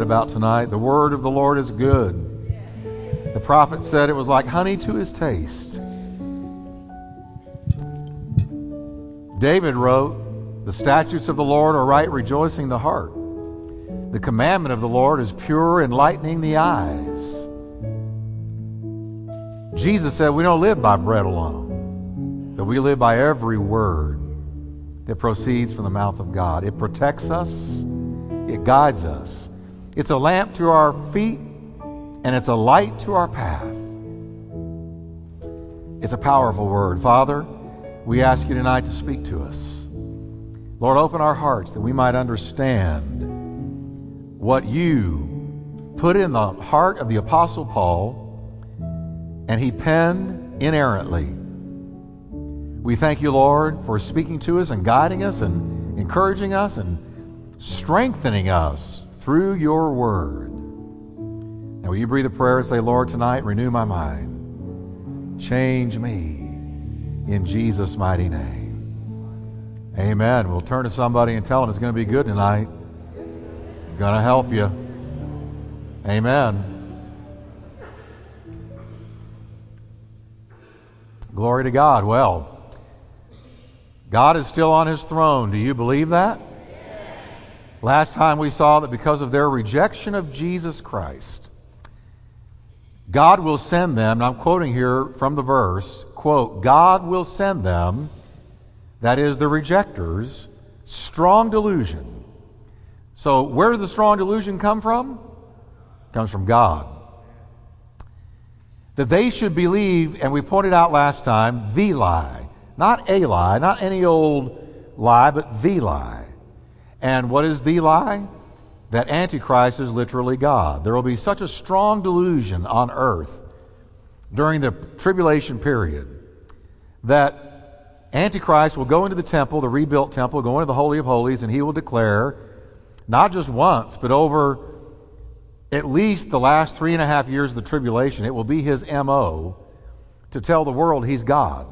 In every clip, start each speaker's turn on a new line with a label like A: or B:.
A: about tonight. The word of the Lord is good. The prophet said it was like honey to his taste. David wrote, The statutes of the Lord are right, rejoicing the heart. The commandment of the Lord is pure, enlightening the eyes. Jesus said, We don't live by bread alone, but we live by every word that proceeds from the mouth of God. It protects us, it guides us. It's a lamp to our feet, and it's a light to our path. It's a powerful word. Father, we ask you tonight to speak to us. Lord, open our hearts that we might understand what you put in the heart of the Apostle Paul and he penned inerrantly. We thank you, Lord, for speaking to us and guiding us and encouraging us and strengthening us through your word. Now, will you breathe a prayer and say, Lord, tonight renew my mind, change me in Jesus' mighty name. Amen. We'll turn to somebody and tell them it's going to be good tonight. Going to help you. Amen. Glory to God. Well, God is still on his throne. Do you believe that? Last time we saw that because of their rejection of Jesus Christ, God will send them, and I'm quoting here from the verse, quote, God will send them, that is, the rejectors, strong delusion. So, where does the strong delusion come from? It comes from God. That they should believe, and we pointed out last time, the lie. Not a lie, not any old lie, but the lie. And what is the lie? That Antichrist is literally God. There will be such a strong delusion on earth during the tribulation period that Antichrist will go into the temple, the rebuilt temple, go into the Holy of Holies, and he will declare, not just once, but over at least the last three and a half years of the tribulation, it will be his MO to tell the world he's God.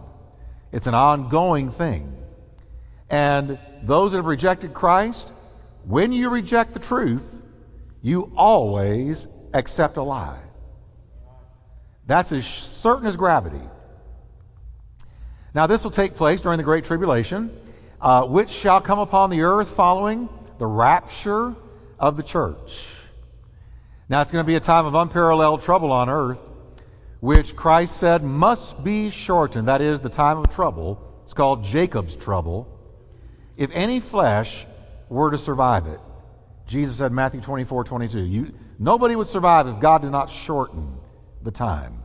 A: It's an ongoing thing. And those that have rejected Christ, when you reject the truth, you always accept a lie. That's as certain as gravity. Now, this will take place during the Great Tribulation, uh, which shall come upon the earth following the rapture of the church. Now, it's going to be a time of unparalleled trouble on earth, which Christ said must be shortened. That is, the time of trouble. It's called Jacob's trouble if any flesh were to survive it. Jesus said, Matthew 24, 22, you, nobody would survive if God did not shorten the time.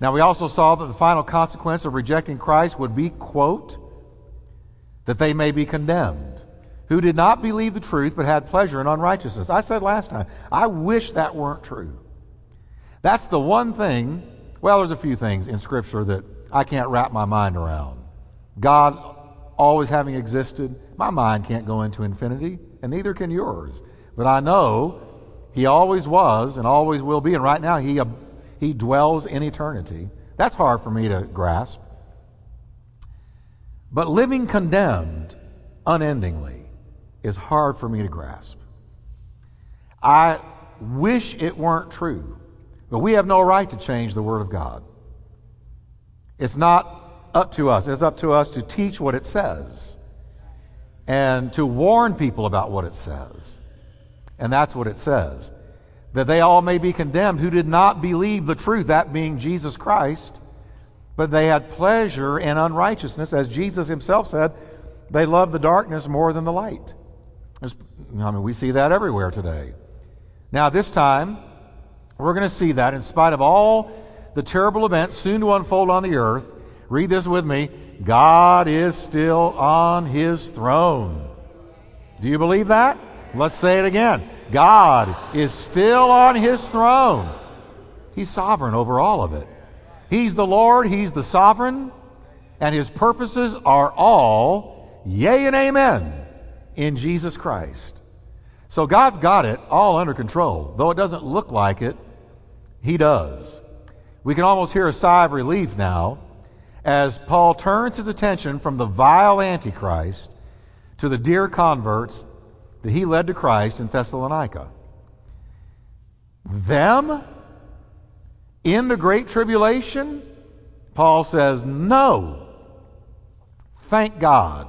A: Now, we also saw that the final consequence of rejecting Christ would be, quote, that they may be condemned, who did not believe the truth but had pleasure in unrighteousness. I said last time, I wish that weren't true. That's the one thing, well, there's a few things in Scripture that I can't wrap my mind around. God always having existed, my mind can't go into infinity, and neither can yours. But I know He always was and always will be, and right now He, uh, he dwells in eternity. That's hard for me to grasp. But living condemned unendingly is hard for me to grasp. I wish it weren't true, but we have no right to change the Word of God. It's not up to us. It's up to us to teach what it says and to warn people about what it says. And that's what it says. That they all may be condemned who did not believe the truth, that being Jesus Christ, but they had pleasure in unrighteousness. As Jesus himself said, they love the darkness more than the light. There's, I mean, we see that everywhere today. Now, this time, we're going to see that in spite of all the terrible events soon to unfold on the earth, Read this with me. God is still on his throne. Do you believe that? Let's say it again. God is still on his throne. He's sovereign over all of it. He's the Lord, he's the sovereign, and his purposes are all yea and amen in Jesus Christ. So God's got it all under control. Though it doesn't look like it, he does. We can almost hear a sigh of relief now as Paul turns his attention from the vile Antichrist to the dear converts that he led to Christ in Thessalonica. them in the great tribulation? Paul says, no. Thank God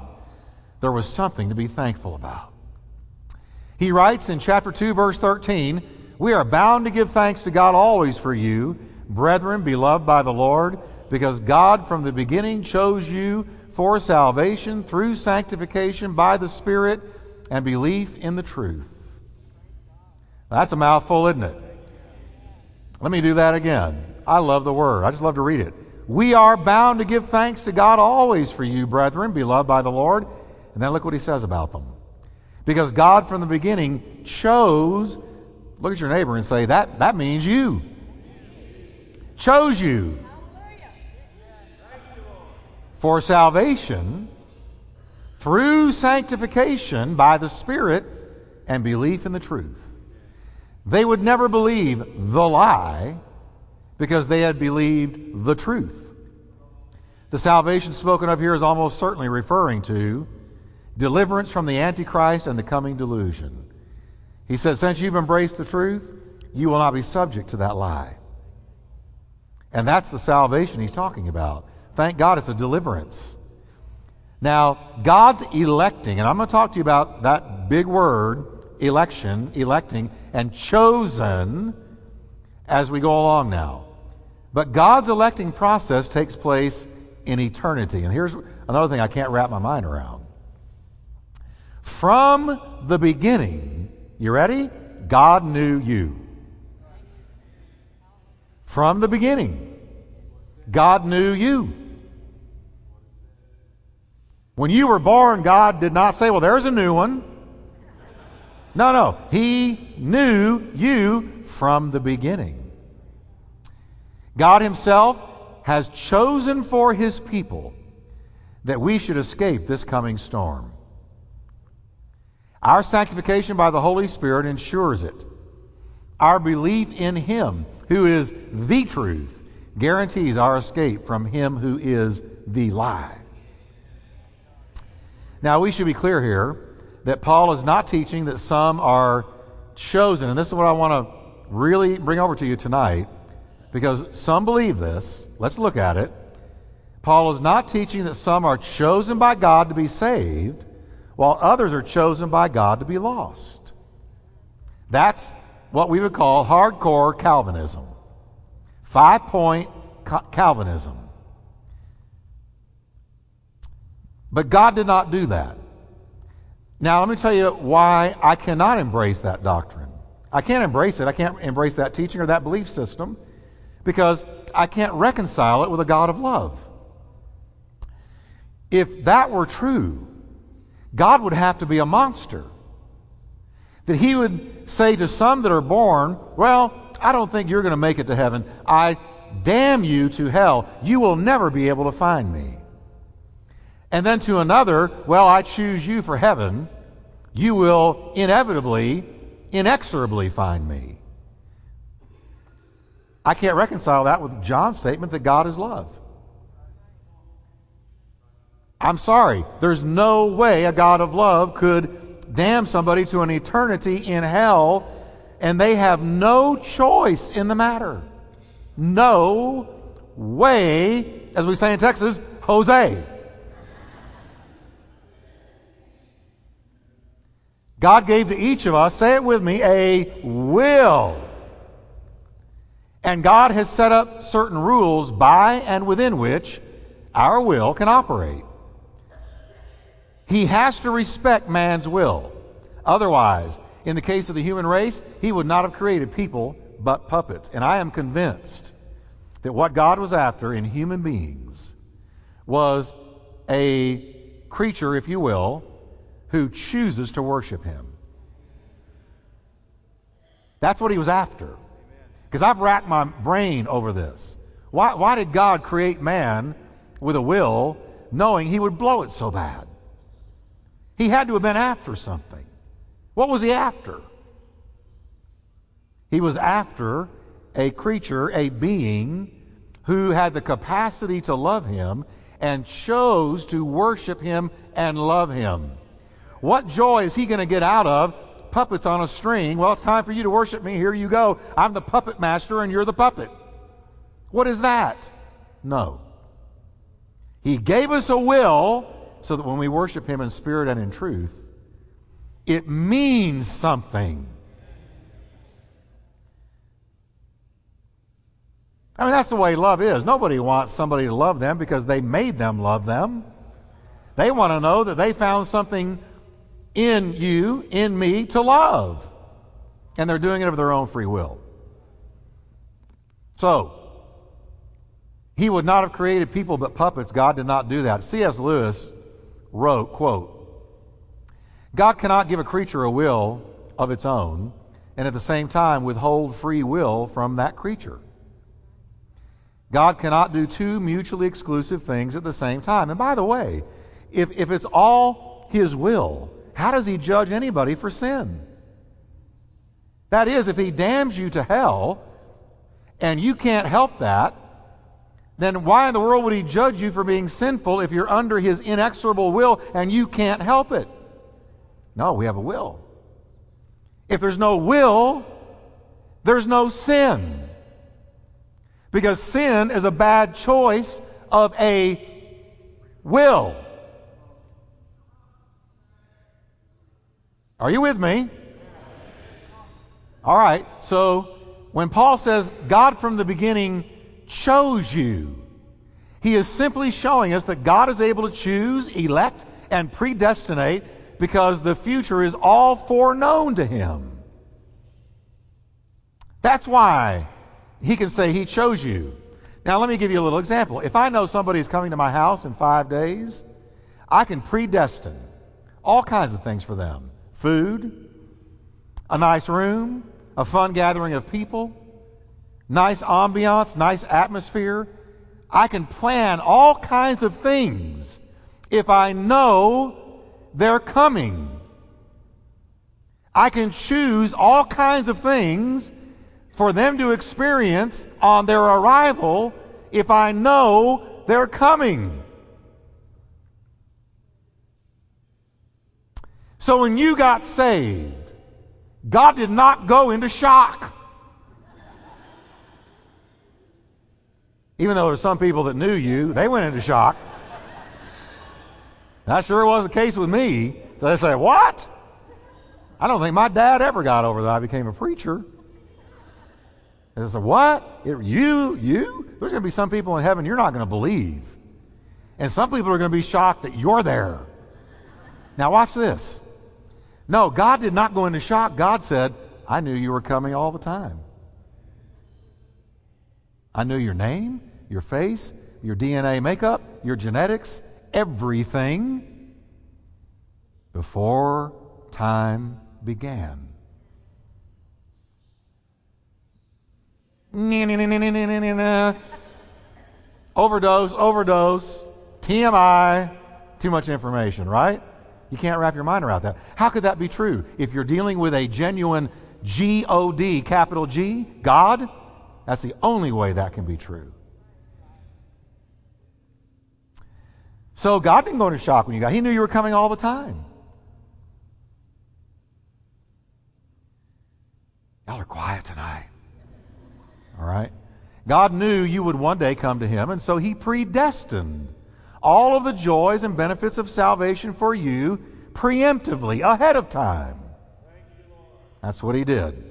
A: there was something to be thankful about. He writes in chapter 2, verse 13, We are bound to give thanks to God always for you, brethren, beloved by the Lord, because God from the beginning chose you for salvation through sanctification by the Spirit and belief in the truth. That's a mouthful, isn't it? Let me do that again. I love the word. I just love to read it. We are bound to give thanks to God always for you, brethren, beloved by the Lord. And then look what he says about them. Because God from the beginning chose, look at your neighbor and say, that, that means you. Chose you for salvation through sanctification by the Spirit and belief in the truth. They would never believe the lie because they had believed the truth. The salvation spoken of here is almost certainly referring to deliverance from the Antichrist and the coming delusion. He said, Since you've embraced the truth, you will not be subject to that lie. And that's the salvation he's talking about. Thank God it's a deliverance. Now, God's electing, and I'm going to talk to you about that big word, election, electing, and chosen as we go along now. But God's electing process takes place in eternity. And here's another thing I can't wrap my mind around. From the beginning, you ready? God knew you. From the beginning, God knew you. When you were born, God did not say, Well, there's a new one. No, no. He knew you from the beginning. God Himself has chosen for His people that we should escape this coming storm. Our sanctification by the Holy Spirit ensures it. Our belief in Him, who is the truth, guarantees our escape from Him who is the lie. Now, we should be clear here that Paul is not teaching that some are chosen. And this is what I want to really bring over to you tonight because some believe this. Let's look at it. Paul is not teaching that some are chosen by God to be saved while others are chosen by God to be lost. That's what we would call hardcore Calvinism. Five point Calvinism. But God did not do that. Now, let me tell you why I cannot embrace that doctrine. I can't embrace it. I can't embrace that teaching or that belief system because I can't reconcile it with a God of love. If that were true, God would have to be a monster. That he would say to some that are born, Well, I don't think you're going to make it to heaven. I damn you to hell. You will never be able to find me. And then to another, Well, I choose you for heaven. You will inevitably, inexorably find me. I can't reconcile that with John's statement that God is love. I'm sorry. There's no way a God of love could damn somebody to an eternity in hell, and they have no choice in the matter. No way, as we say in Texas, Jose. God gave to each of us, say it with me, a will. And God has set up certain rules by and within which our will can operate. He has to respect man's will. Otherwise, in the case of the human race, he would not have created people but puppets. And I am convinced that what God was after in human beings was a creature, if you will, who chooses to worship him. That's what he was after. Because I've racked my brain over this. Why, why did God create man with a will knowing he would blow it so bad? He had to have been after something. What was he after? He was after a creature, a being who had the capacity to love him and chose to worship him and love him. What joy is he going to get out of puppets on a string. Well, it's time for you to worship me. Here you go. I'm the puppet master and you're the puppet. What is that? No. He gave us a will so that when we worship Him in spirit and in truth, it means something. I mean, that's the way love is. Nobody wants somebody to love them because they made them love them. They want to know that they found something in you, in me, to love. And they're doing it of their own free will. So, he would not have created people but puppets. God did not do that. C.S. Lewis wrote, quote, God cannot give a creature a will of its own and at the same time withhold free will from that creature. God cannot do two mutually exclusive things at the same time. And by the way, if, if it's all His will, how does He judge anybody for sin? That is, if He damns you to hell and you can't help that, then why in the world would He judge you for being sinful if you're under His inexorable will and you can't help it? No, we have a will. If there's no will, there's no sin. Because sin is a bad choice of a will. Are you with me? All right, so when Paul says God from the beginning chose you, he is simply showing us that God is able to choose, elect, and predestinate because the future is all foreknown to him. That's why he can say he chose you. Now, let me give you a little example. If I know somebody is coming to my house in five days, I can predestine all kinds of things for them food, a nice room, a fun gathering of people, nice ambiance, nice atmosphere. I can plan all kinds of things if I know they're coming. I can choose all kinds of things for them to experience on their arrival if I know they're coming. So when you got saved, God did not go into shock. Even though there were some people that knew you, they went into shock. That sure was the case with me. So they say, What? I don't think my dad ever got over that I became a preacher. And they say, What? It, you? You? There's going to be some people in heaven you're not going to believe. And some people are going to be shocked that you're there. Now, watch this. No, God did not go into shock. God said, I knew you were coming all the time. I knew your name, your face, your DNA makeup, your genetics, everything before time began. Overdose, overdose, TMI, too much information, right? You can't wrap your mind around that. How could that be true? If you're dealing with a genuine G O D, capital G, God, that's the only way that can be true. So God didn't go into shock when you got. He knew you were coming all the time. Y'all are quiet tonight. All right? God knew you would one day come to Him, and so He predestined all of the joys and benefits of salvation for you preemptively, ahead of time. That's what He did.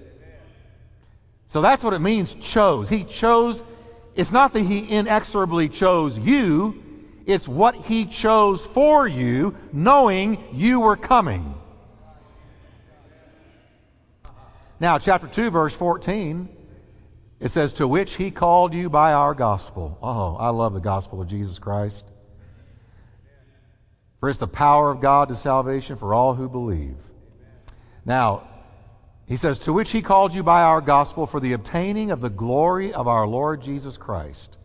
A: So that's what it means, chose. He chose, it's not that He inexorably chose you, it's what He chose for you, knowing you were coming. Now, chapter 2, verse 14 it says, To which he called you by our gospel. Oh, I love the gospel of Jesus Christ. For it's the power of God to salvation for all who believe. Now, he says, To which he called you by our gospel for the obtaining of the glory of our Lord Jesus Christ.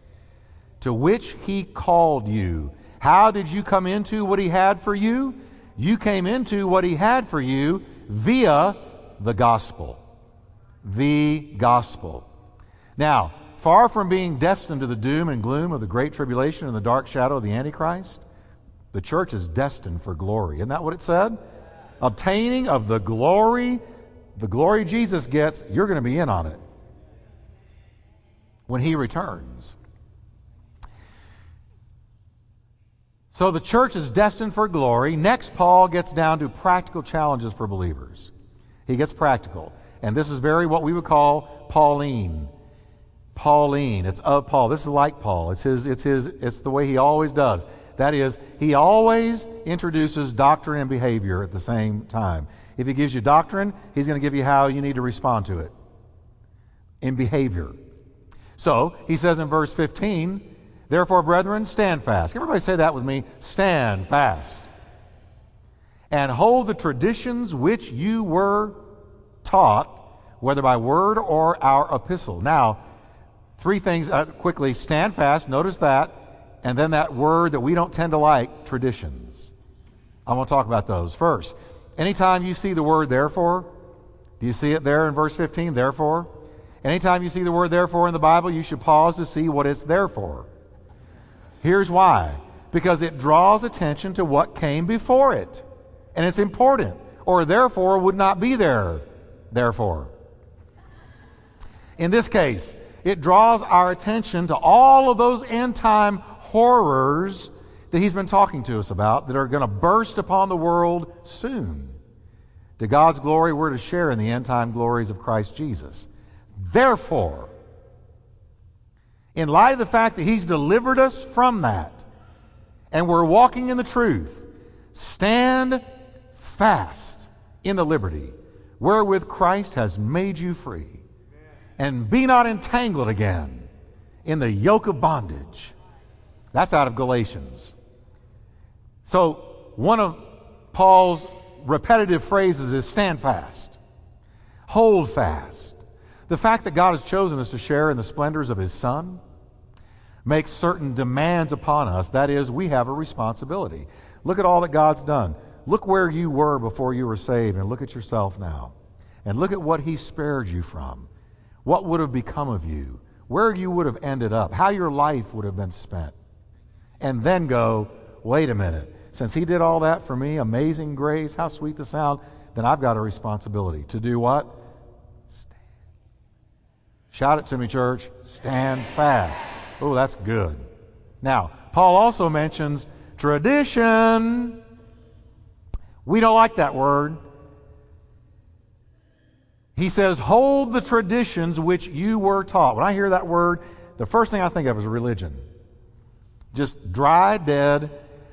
A: To which he called you. How did you come into what he had for you? You came into what he had for you via the gospel. The gospel. Now, far from being destined to the doom and gloom of the great tribulation and the dark shadow of the Antichrist, the church is destined for glory. Isn't that what it said? obtaining of the glory, the glory Jesus gets, you're going to be in on it when he returns. So the church is destined for glory. Next, Paul gets down to practical challenges for believers. He gets practical. And this is very what we would call Pauline. Pauline. It's of Paul. This is like Paul. It's his, it's his, it's the way he always does. That is, he always introduces doctrine and behavior at the same time. If he gives you doctrine, he's going to give you how you need to respond to it in behavior. So, he says in verse 15, Therefore, brethren, stand fast. Everybody say that with me. Stand fast. And hold the traditions which you were taught, whether by word or our epistle. Now, three things uh, quickly. Stand fast. Notice that. And then that word that we don't tend to like, traditions. I want to talk about those. First, anytime you see the word therefore, do you see it there in verse 15? Therefore. Anytime you see the word therefore in the Bible, you should pause to see what it's there for. Here's why because it draws attention to what came before it. And it's important, or therefore would not be there. Therefore. In this case, it draws our attention to all of those end time horrors that he's been talking to us about that are going to burst upon the world soon. To God's glory, we're to share in the end time glories of Christ Jesus. Therefore, in light of the fact that He's delivered us from that and we're walking in the truth, stand fast in the liberty wherewith Christ has made you free. And be not entangled again in the yoke of bondage. That's out of Galatians. So, one of Paul's repetitive phrases is stand fast, hold fast. The fact that God has chosen us to share in the splendors of His Son makes certain demands upon us. That is, we have a responsibility. Look at all that God's done. Look where you were before you were saved, and look at yourself now. And look at what He spared you from. What would have become of you? Where you would have ended up? How your life would have been spent? And then go, wait a minute. Since He did all that for me, amazing grace, how sweet the sound, then I've got a responsibility to do what? Stand. Shout it to me, church. Stand fast. Oh, that's good. Now, Paul also mentions tradition. We don't like that word. He says, hold the traditions which you were taught. When I hear that word, the first thing I think of is religion. Just dry, dead.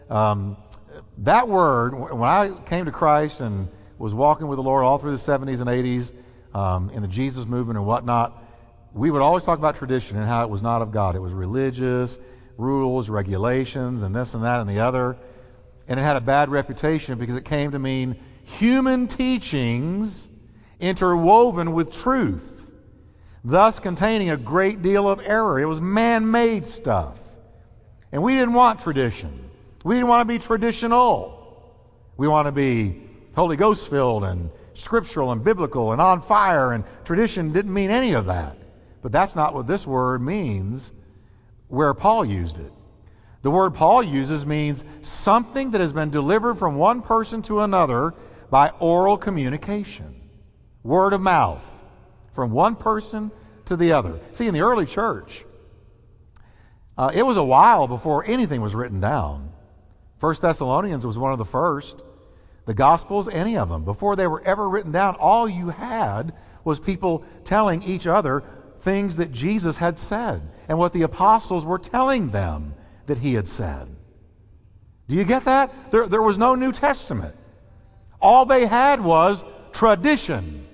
A: Um, that word, when I came to Christ and was walking with the Lord all through the 70s and 80s um, in the Jesus movement and whatnot, we would always talk about tradition and how it was not of God. It was religious, rules, regulations, and this and that and the other. And it had a bad reputation because it came to mean human teachings interwoven with truth, thus containing a great deal of error. It was man made stuff. And we didn't want tradition. We didn't want to be traditional. We want to be Holy Ghost filled and scriptural and biblical and on fire, and tradition didn't mean any of that. But that's not what this word means where Paul used it. The word Paul uses means something that has been delivered from one person to another by oral communication, word of mouth, from one person to the other. See, in the early church, uh, it was a while before anything was written down. First Thessalonians was one of the first. The Gospels, any of them, before they were ever written down, all you had was people telling each other things that Jesus had said and what the apostles were telling them that he had said. Do you get that? There, there was no New Testament. All they had was tradition,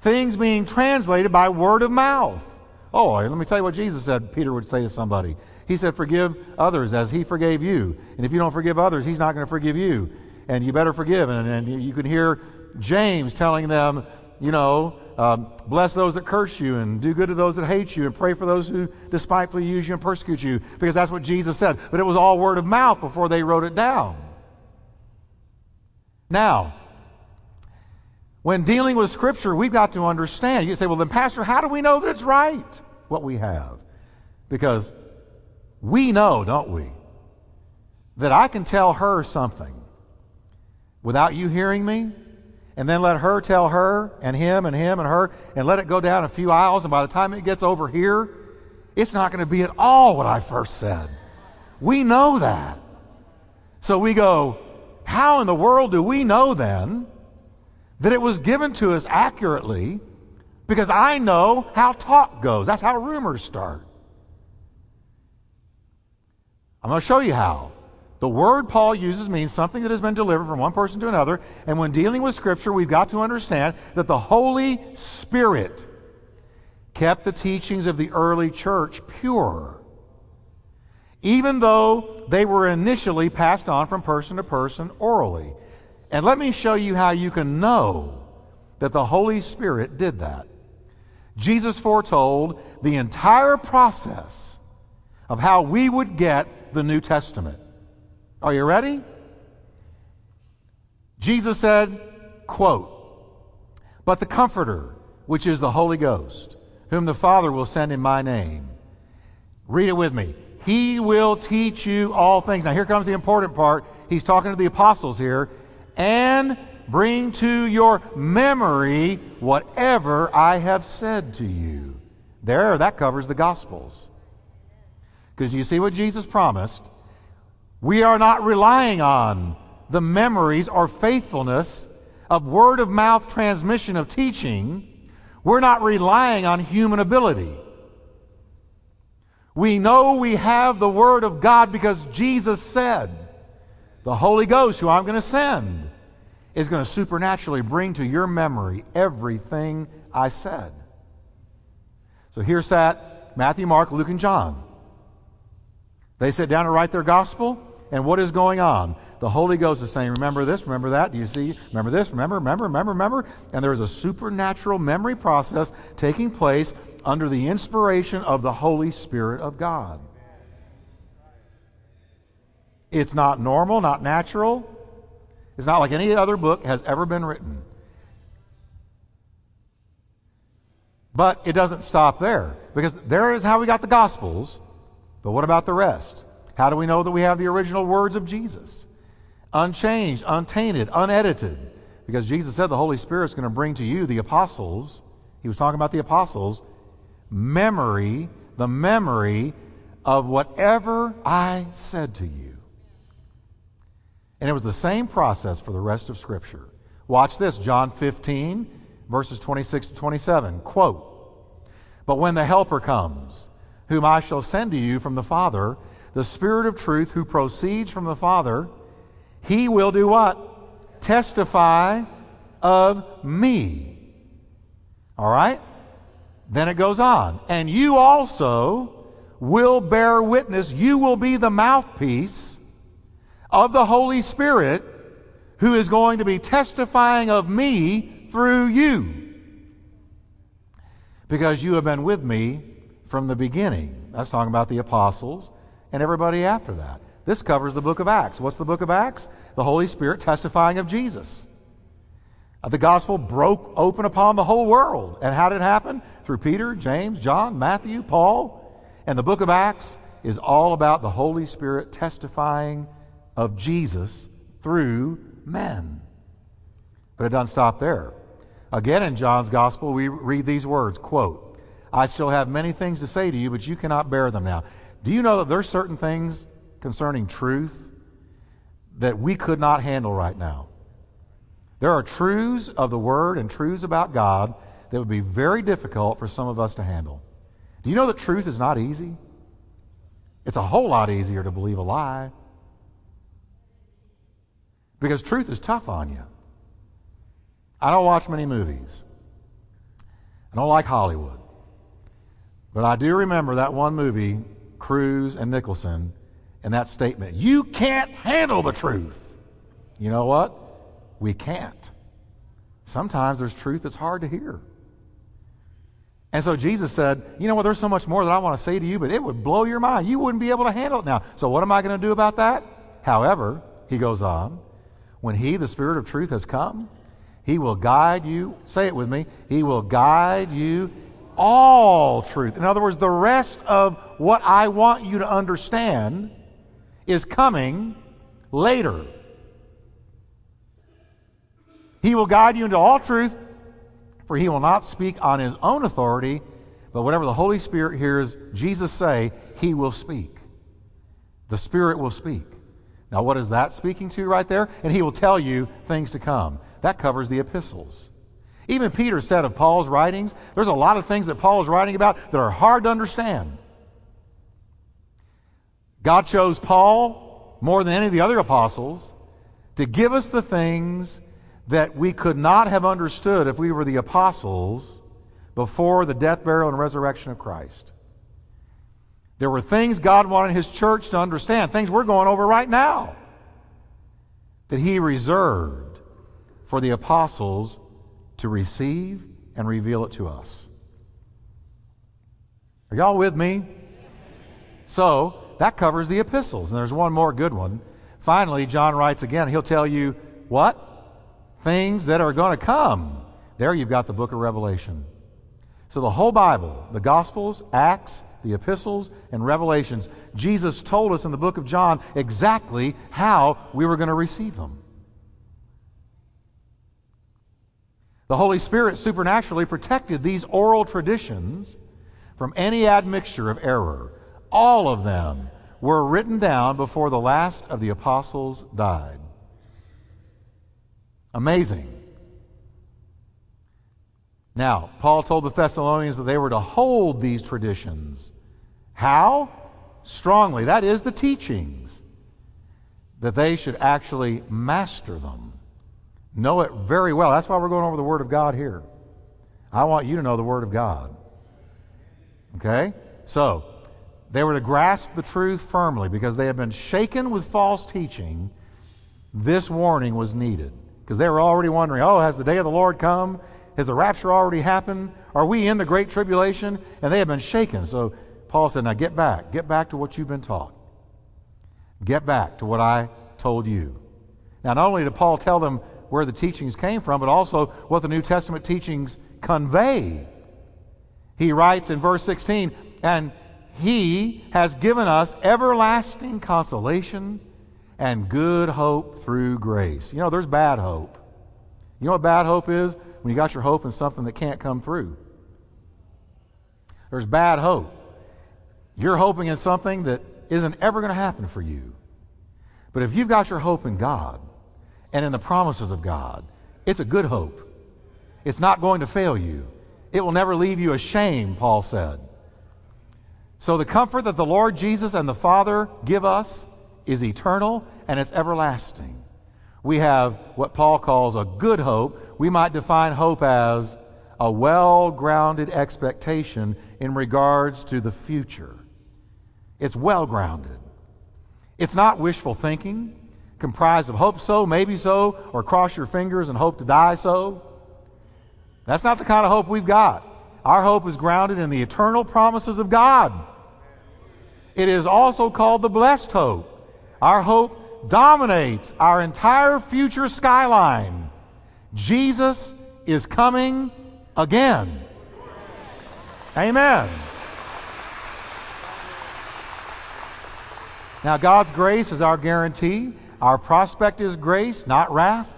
A: things being translated by word of mouth. Oh, let me tell you what Jesus said, Peter would say to somebody. He said, Forgive others as he forgave you. And if you don't forgive others, he's not going to forgive you. And you better forgive. And, and you can hear James telling them, you know, um, bless those that curse you and do good to those that hate you and pray for those who despitefully use you and persecute you because that's what Jesus said. But it was all word of mouth before they wrote it down. Now, when dealing with Scripture, we've got to understand. You say, well, then, Pastor, how do we know that it's right what we have? Because we know, don't we, that I can tell her something without you hearing me? And then let her tell her and him and him and her and let it go down a few aisles. And by the time it gets over here, it's not going to be at all what I first said. We know that. So we go, how in the world do we know then that it was given to us accurately? Because I know how talk goes. That's how rumors start. I'm going to show you how. The word Paul uses means something that has been delivered from one person to another. And when dealing with Scripture, we've got to understand that the Holy Spirit kept the teachings of the early church pure, even though they were initially passed on from person to person orally. And let me show you how you can know that the Holy Spirit did that. Jesus foretold the entire process of how we would get the New Testament. Are you ready? Jesus said, quote, But the Comforter, which is the Holy Ghost, whom the Father will send in my name. Read it with me. He will teach you all things. Now, here comes the important part. He's talking to the apostles here. And bring to your memory whatever I have said to you. There, that covers the Gospels. Because you see what Jesus promised? We are not relying on the memories or faithfulness of word of mouth transmission of teaching. We're not relying on human ability. We know we have the Word of God because Jesus said, The Holy Ghost, who I'm going to send, is going to supernaturally bring to your memory everything I said. So here sat Matthew, Mark, Luke, and John. They sit down to write their gospel. And what is going on? The Holy Ghost is saying, Remember this, remember that. Do you see? Remember this, remember, remember, remember, remember. And there is a supernatural memory process taking place under the inspiration of the Holy Spirit of God. It's not normal, not natural. It's not like any other book has ever been written. But it doesn't stop there because there is how we got the Gospels. But what about the rest? How do we know that we have the original words of Jesus? Unchanged, untainted, unedited. Because Jesus said the Holy Spirit's going to bring to you, the apostles, he was talking about the apostles, memory, the memory of whatever I said to you. And it was the same process for the rest of Scripture. Watch this John 15, verses 26 to 27. Quote, But when the Helper comes, whom I shall send to you from the Father, the Spirit of truth who proceeds from the Father, he will do what? Testify of me. All right? Then it goes on. And you also will bear witness. You will be the mouthpiece of the Holy Spirit who is going to be testifying of me through you. Because you have been with me from the beginning. That's talking about the apostles and everybody after that. This covers the book of Acts. What's the book of Acts? The Holy Spirit testifying of Jesus. Uh, the gospel broke open upon the whole world. And how did it happen? Through Peter, James, John, Matthew, Paul. And the book of Acts is all about the Holy Spirit testifying of Jesus through men. But it doesn't stop there. Again, in John's gospel, we read these words quote, I still have many things to say to you, but you cannot bear them now. Do you know that there's certain things concerning truth that we could not handle right now? There are truths of the Word and truths about God that would be very difficult for some of us to handle. Do you know that truth is not easy? It's a whole lot easier to believe a lie. Because truth is tough on you. I don't watch many movies. I don't like Hollywood. But I do remember that one movie Cruise and Nicholson and that statement. You can't handle the truth. You know what? We can't. Sometimes there's truth that's hard to hear. And so Jesus said, You know what? There's so much more that I want to say to you, but it would blow your mind. You wouldn't be able to handle it now. So, what am I going to do about that? However, he goes on, when he, the Spirit of truth, has come, he will guide you. Say it with me. He will guide you all truth. In other words, the rest of what I want you to understand is coming later. He will guide you into all truth, for he will not speak on his own authority, but whatever the Holy Spirit hears Jesus say, he will speak. The Spirit will speak. Now, what is that speaking to right there? And he will tell you things to come. That covers the epistles. Even Peter said of Paul's writings, there's a lot of things that Paul is writing about that are hard to understand. God chose Paul more than any of the other apostles to give us the things that we could not have understood if we were the apostles before the death, burial, and resurrection of Christ. There were things God wanted His church to understand, things we're going over right now, that He reserved for the apostles to receive and reveal it to us. Are y'all with me? So, that covers the epistles. And there's one more good one. Finally, John writes again. He'll tell you what? Things that are going to come. There you've got the book of Revelation. So the whole Bible, the Gospels, Acts, the epistles, and Revelations, Jesus told us in the book of John exactly how we were going to receive them. The Holy Spirit supernaturally protected these oral traditions from any admixture of error. All of them were written down before the last of the apostles died. Amazing. Now, Paul told the Thessalonians that they were to hold these traditions. How? Strongly. That is the teachings. That they should actually master them. Know it very well. That's why we're going over the Word of God here. I want you to know the Word of God. Okay? So, they were to grasp the truth firmly because they had been shaken with false teaching. This warning was needed because they were already wondering oh, has the day of the Lord come? Has the rapture already happened? Are we in the great tribulation? And they have been shaken. So Paul said, Now get back. Get back to what you've been taught. Get back to what I told you. Now, not only did Paul tell them where the teachings came from, but also what the New Testament teachings convey. He writes in verse 16, and he has given us everlasting consolation and good hope through grace. You know, there's bad hope. You know what bad hope is? When you got your hope in something that can't come through. There's bad hope. You're hoping in something that isn't ever going to happen for you. But if you've got your hope in God and in the promises of God, it's a good hope. It's not going to fail you. It will never leave you ashamed, Paul said. So the comfort that the Lord Jesus and the Father give us is eternal and it's everlasting. We have what Paul calls a good hope. We might define hope as a well grounded expectation in regards to the future. It's well grounded. It's not wishful thinking, comprised of hope so, maybe so, or cross your fingers and hope to die so. That's not the kind of hope we've got. Our hope is grounded in the eternal promises of God. It is also called the blessed hope. Our hope dominates our entire future skyline. Jesus is coming again. Amen. Now, God's grace is our guarantee. Our prospect is grace, not wrath,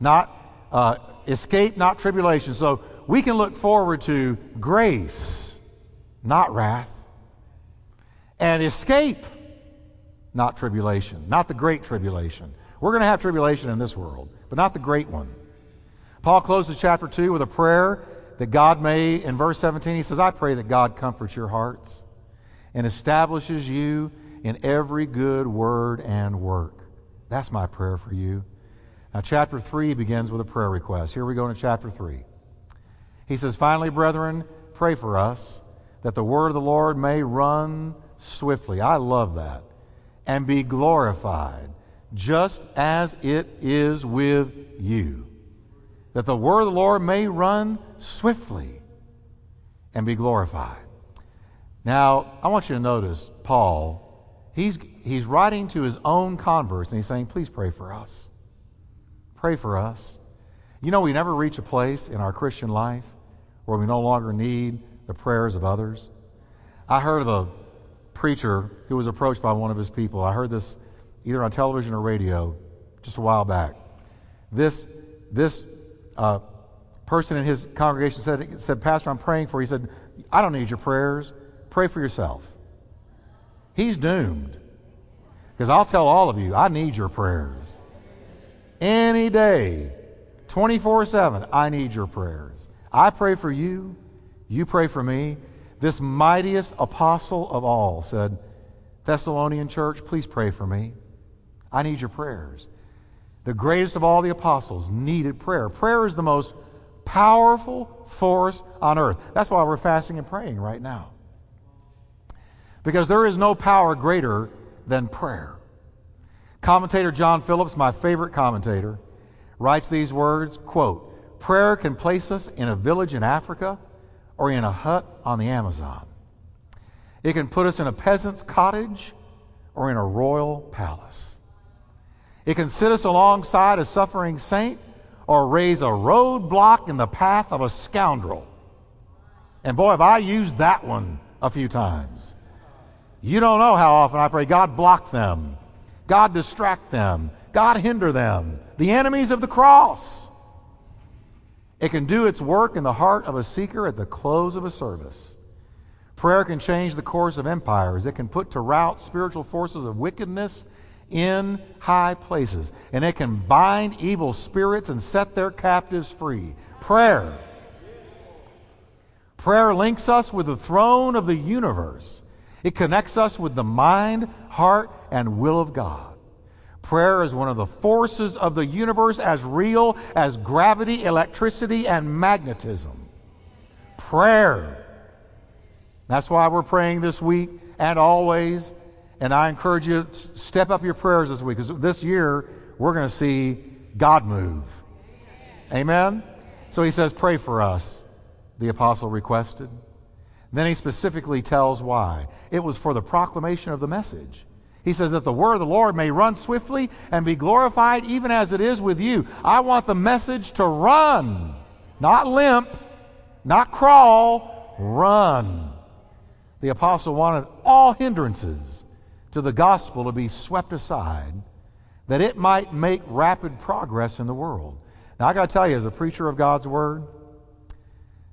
A: not uh, escape, not tribulation. So we can look forward to grace, not wrath, and escape, not tribulation, not the great tribulation. We're going to have tribulation in this world, but not the great one. Paul closes chapter 2 with a prayer that God may, in verse 17, he says, I pray that God comforts your hearts and establishes you in every good word and work. That's my prayer for you. Now, chapter 3 begins with a prayer request. Here we go into chapter 3. He says, Finally, brethren, pray for us that the word of the Lord may run swiftly. I love that. And be glorified, just as it is with you. That the word of the Lord may run swiftly and be glorified. Now, I want you to notice Paul He's, he's writing to his own converts and he's saying, Please pray for us. Pray for us. You know, we never reach a place in our Christian life where we no longer need the prayers of others. I heard of a preacher who was approached by one of his people. I heard this either on television or radio just a while back. This, this a person in his congregation said, said, Pastor, I'm praying for you. He said, I don't need your prayers. Pray for yourself. He's doomed. Because I'll tell all of you, I need your prayers. Any day, 24 7, I need your prayers. I pray for you. You pray for me. This mightiest apostle of all said, Thessalonian church, please pray for me. I need your prayers. The greatest of all the apostles needed prayer. Prayer is the most powerful force on earth. That's why we're fasting and praying right now. Because there is no power greater than prayer. Commentator John Phillips, my favorite commentator, writes these words, quote, "Prayer can place us in a village in Africa or in a hut on the Amazon. It can put us in a peasant's cottage or in a royal palace. It can sit us alongside a suffering saint or raise a roadblock in the path of a scoundrel. And boy, have I used that one a few times. You don't know how often I pray, God block them, God distract them, God hinder them, the enemies of the cross. It can do its work in the heart of a seeker at the close of a service. Prayer can change the course of empires. It can put to rout spiritual forces of wickedness in high places. And it can bind evil spirits and set their captives free. Prayer. Prayer links us with the throne of the universe. It connects us with the mind, heart, and will of God. Prayer is one of the forces of the universe as real as gravity, electricity, and magnetism. Prayer. That's why we're praying this week and always. And I encourage you to step up your prayers this week because this year we're going to see God move. Amen? So he says, Pray for us, the apostle requested. Then he specifically tells why. It was for the proclamation of the message. He says that the word of the Lord may run swiftly and be glorified even as it is with you. I want the message to run, not limp, not crawl, run. The apostle wanted all hindrances to the gospel to be swept aside that it might make rapid progress in the world. Now, I got to tell you, as a preacher of God's word,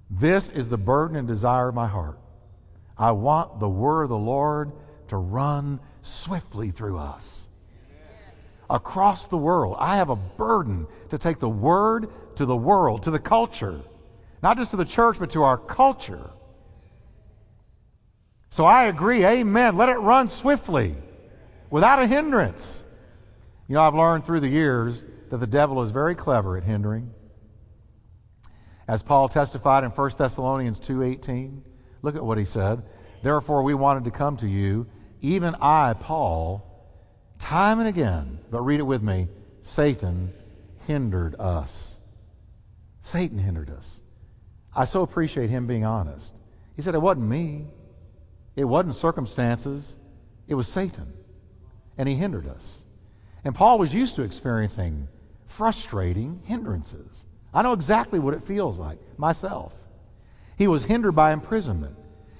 A: this is the burden and desire of my heart. I want the word of the Lord to run swiftly through us. Across the world, I have a burden to take the word to the world, to the culture, not just to the church, but to our culture. So I agree, amen. Let it run swiftly without a hindrance. You know, I've learned through the years that the devil is very clever at hindering. As Paul testified in 1 Thessalonians 2:18, look at what he said. Therefore we wanted to come to you, even I, Paul, time and again, but read it with me, Satan hindered us. Satan hindered us. I so appreciate him being honest. He said, It wasn't me, it wasn't circumstances, it was Satan. And he hindered us. And Paul was used to experiencing frustrating hindrances. I know exactly what it feels like myself. He was hindered by imprisonment,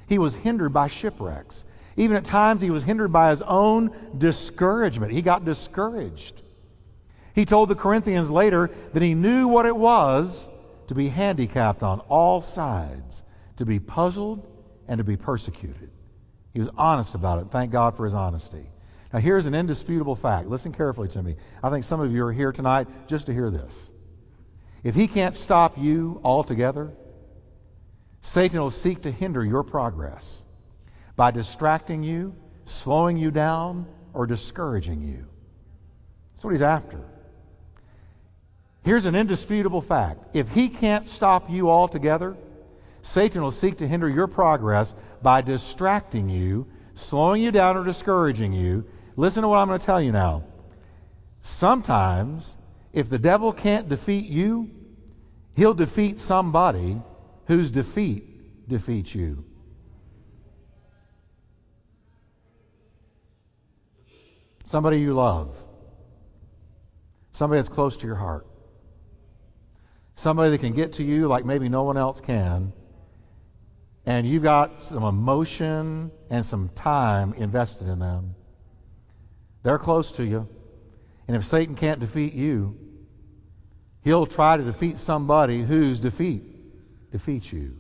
A: he was hindered by shipwrecks. Even at times, he was hindered by his own discouragement. He got discouraged. He told the Corinthians later that he knew what it was to be handicapped on all sides, to be puzzled, and to be persecuted. He was honest about it. Thank God for his honesty. Now, here's an indisputable fact. Listen carefully to me. I think some of you are here tonight just to hear this. If he can't stop you altogether, Satan will seek to hinder your progress by distracting you, slowing you down, or discouraging you. That's what he's after. Here's an indisputable fact. If he can't stop you altogether, Satan will seek to hinder your progress by distracting you, slowing you down, or discouraging you. Listen to what I'm going to tell you now. Sometimes, if the devil can't defeat you, He'll defeat somebody whose defeat defeats you. Somebody you love. Somebody that's close to your heart. Somebody that can get to you like maybe no one else can. And you've got some emotion and some time invested in them. They're close to you. And if Satan can't defeat you, He'll try to defeat somebody whose defeat defeats you.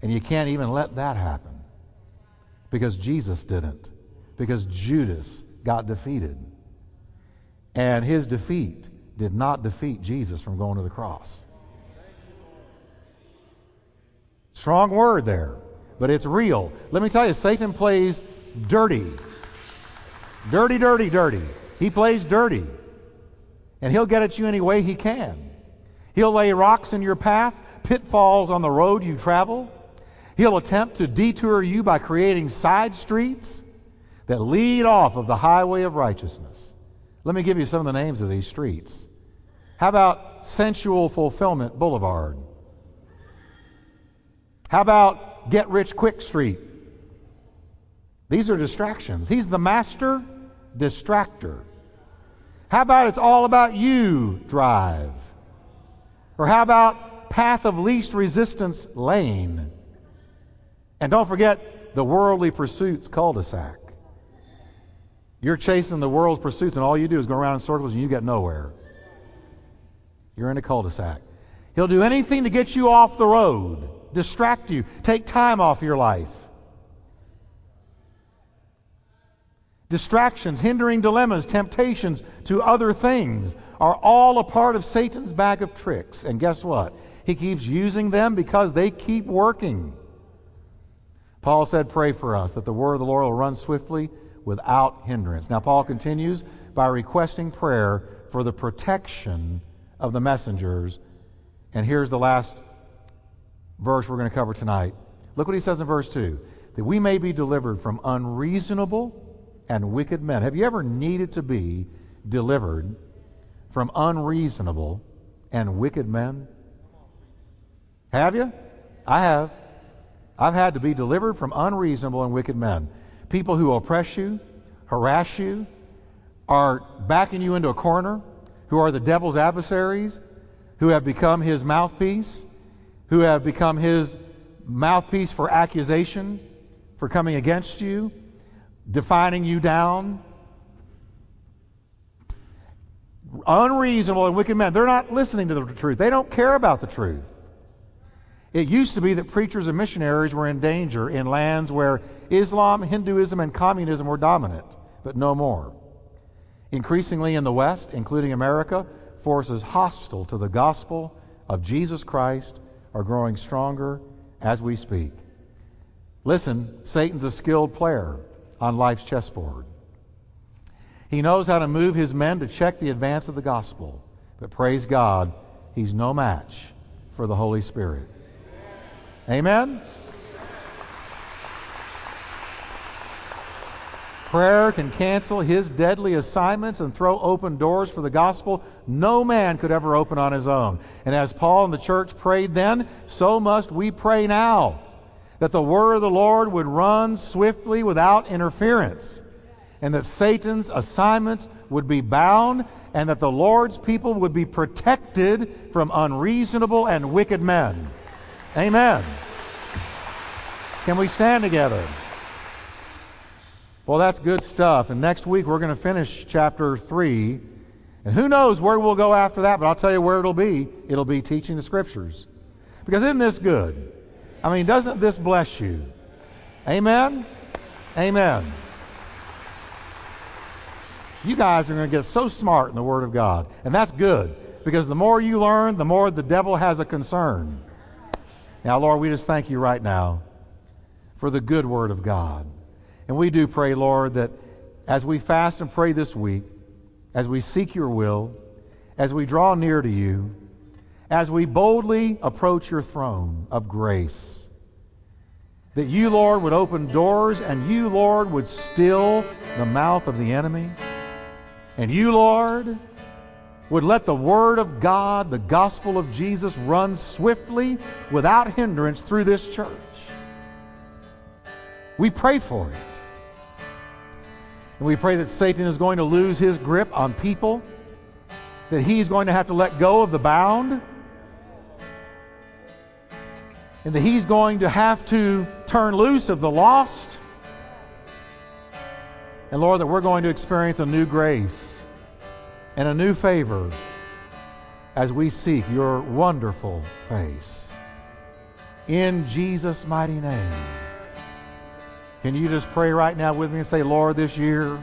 A: And you can't even let that happen because Jesus didn't, because Judas got defeated. And his defeat did not defeat Jesus from going to the cross. Strong word there, but it's real. Let me tell you, Satan plays dirty. Dirty, dirty, dirty. He plays dirty. And he'll get at you any way he can. He'll lay rocks in your path, pitfalls on the road you travel. He'll attempt to detour you by creating side streets that lead off of the highway of righteousness. Let me give you some of the names of these streets. How about Sensual Fulfillment Boulevard? How about Get Rich Quick Street? These are distractions. He's the master distractor. How about it's all about you drive? Or how about path of least resistance lane? And don't forget the worldly pursuits cul-de-sac. You're chasing the world's pursuits, and all you do is go around in circles and you get nowhere. You're in a cul de sac. He'll do anything to get you off the road, distract you, take time off your life. Distractions, hindering dilemmas, temptations to other things are all a part of Satan's bag of tricks. And guess what? He keeps using them because they keep working. Paul said, Pray for us that the word of the Lord will run swiftly without hindrance. Now, Paul continues by requesting prayer for the protection of the messengers. And here's the last verse we're going to cover tonight. Look what he says in verse 2 that we may be delivered from unreasonable and wicked men. Have you ever needed to be delivered from unreasonable and wicked men? Have you? I have. I've had to be delivered from unreasonable and wicked men. People who oppress you, harass you, are backing you into a corner, who are the devil's adversaries, who have become his mouthpiece, who have become his mouthpiece for accusation, for coming against you, defining you down. Unreasonable and wicked men. They're not listening to the truth. They don't care about the truth. It used to be that preachers and missionaries were in danger in lands where Islam, Hinduism, and communism were dominant, but no more. Increasingly in the West, including America, forces hostile to the gospel of Jesus Christ are growing stronger as we speak. Listen, Satan's a skilled player on life's chessboard. He knows how to move his men to check the advance of the gospel. But praise God, he's no match for the Holy Spirit. Amen? Prayer can cancel his deadly assignments and throw open doors for the gospel no man could ever open on his own. And as Paul and the church prayed then, so must we pray now that the word of the Lord would run swiftly without interference, and that Satan's assignments would be bound, and that the Lord's people would be protected from unreasonable and wicked men. Amen. Can we stand together? Well, that's good stuff. And next week we're going to finish chapter 3. And who knows where we'll go after that, but I'll tell you where it'll be. It'll be teaching the scriptures. Because isn't this good? I mean, doesn't this bless you? Amen? Amen. You guys are going to get so smart in the Word of God. And that's good because the more you learn, the more the devil has a concern. Now, Lord, we just thank you right now for the good Word of God. And we do pray, Lord, that as we fast and pray this week, as we seek your will, as we draw near to you, as we boldly approach your throne of grace. That you, Lord, would open doors and you, Lord, would still the mouth of the enemy. And you, Lord, would let the Word of God, the gospel of Jesus, run swiftly without hindrance through this church. We pray for it. And we pray that Satan is going to lose his grip on people, that he's going to have to let go of the bound and that he's going to have to turn loose of the lost. And Lord, that we're going to experience a new grace and a new favor as we seek your wonderful face. In Jesus' mighty name. Can you just pray right now with me and say, Lord, this year,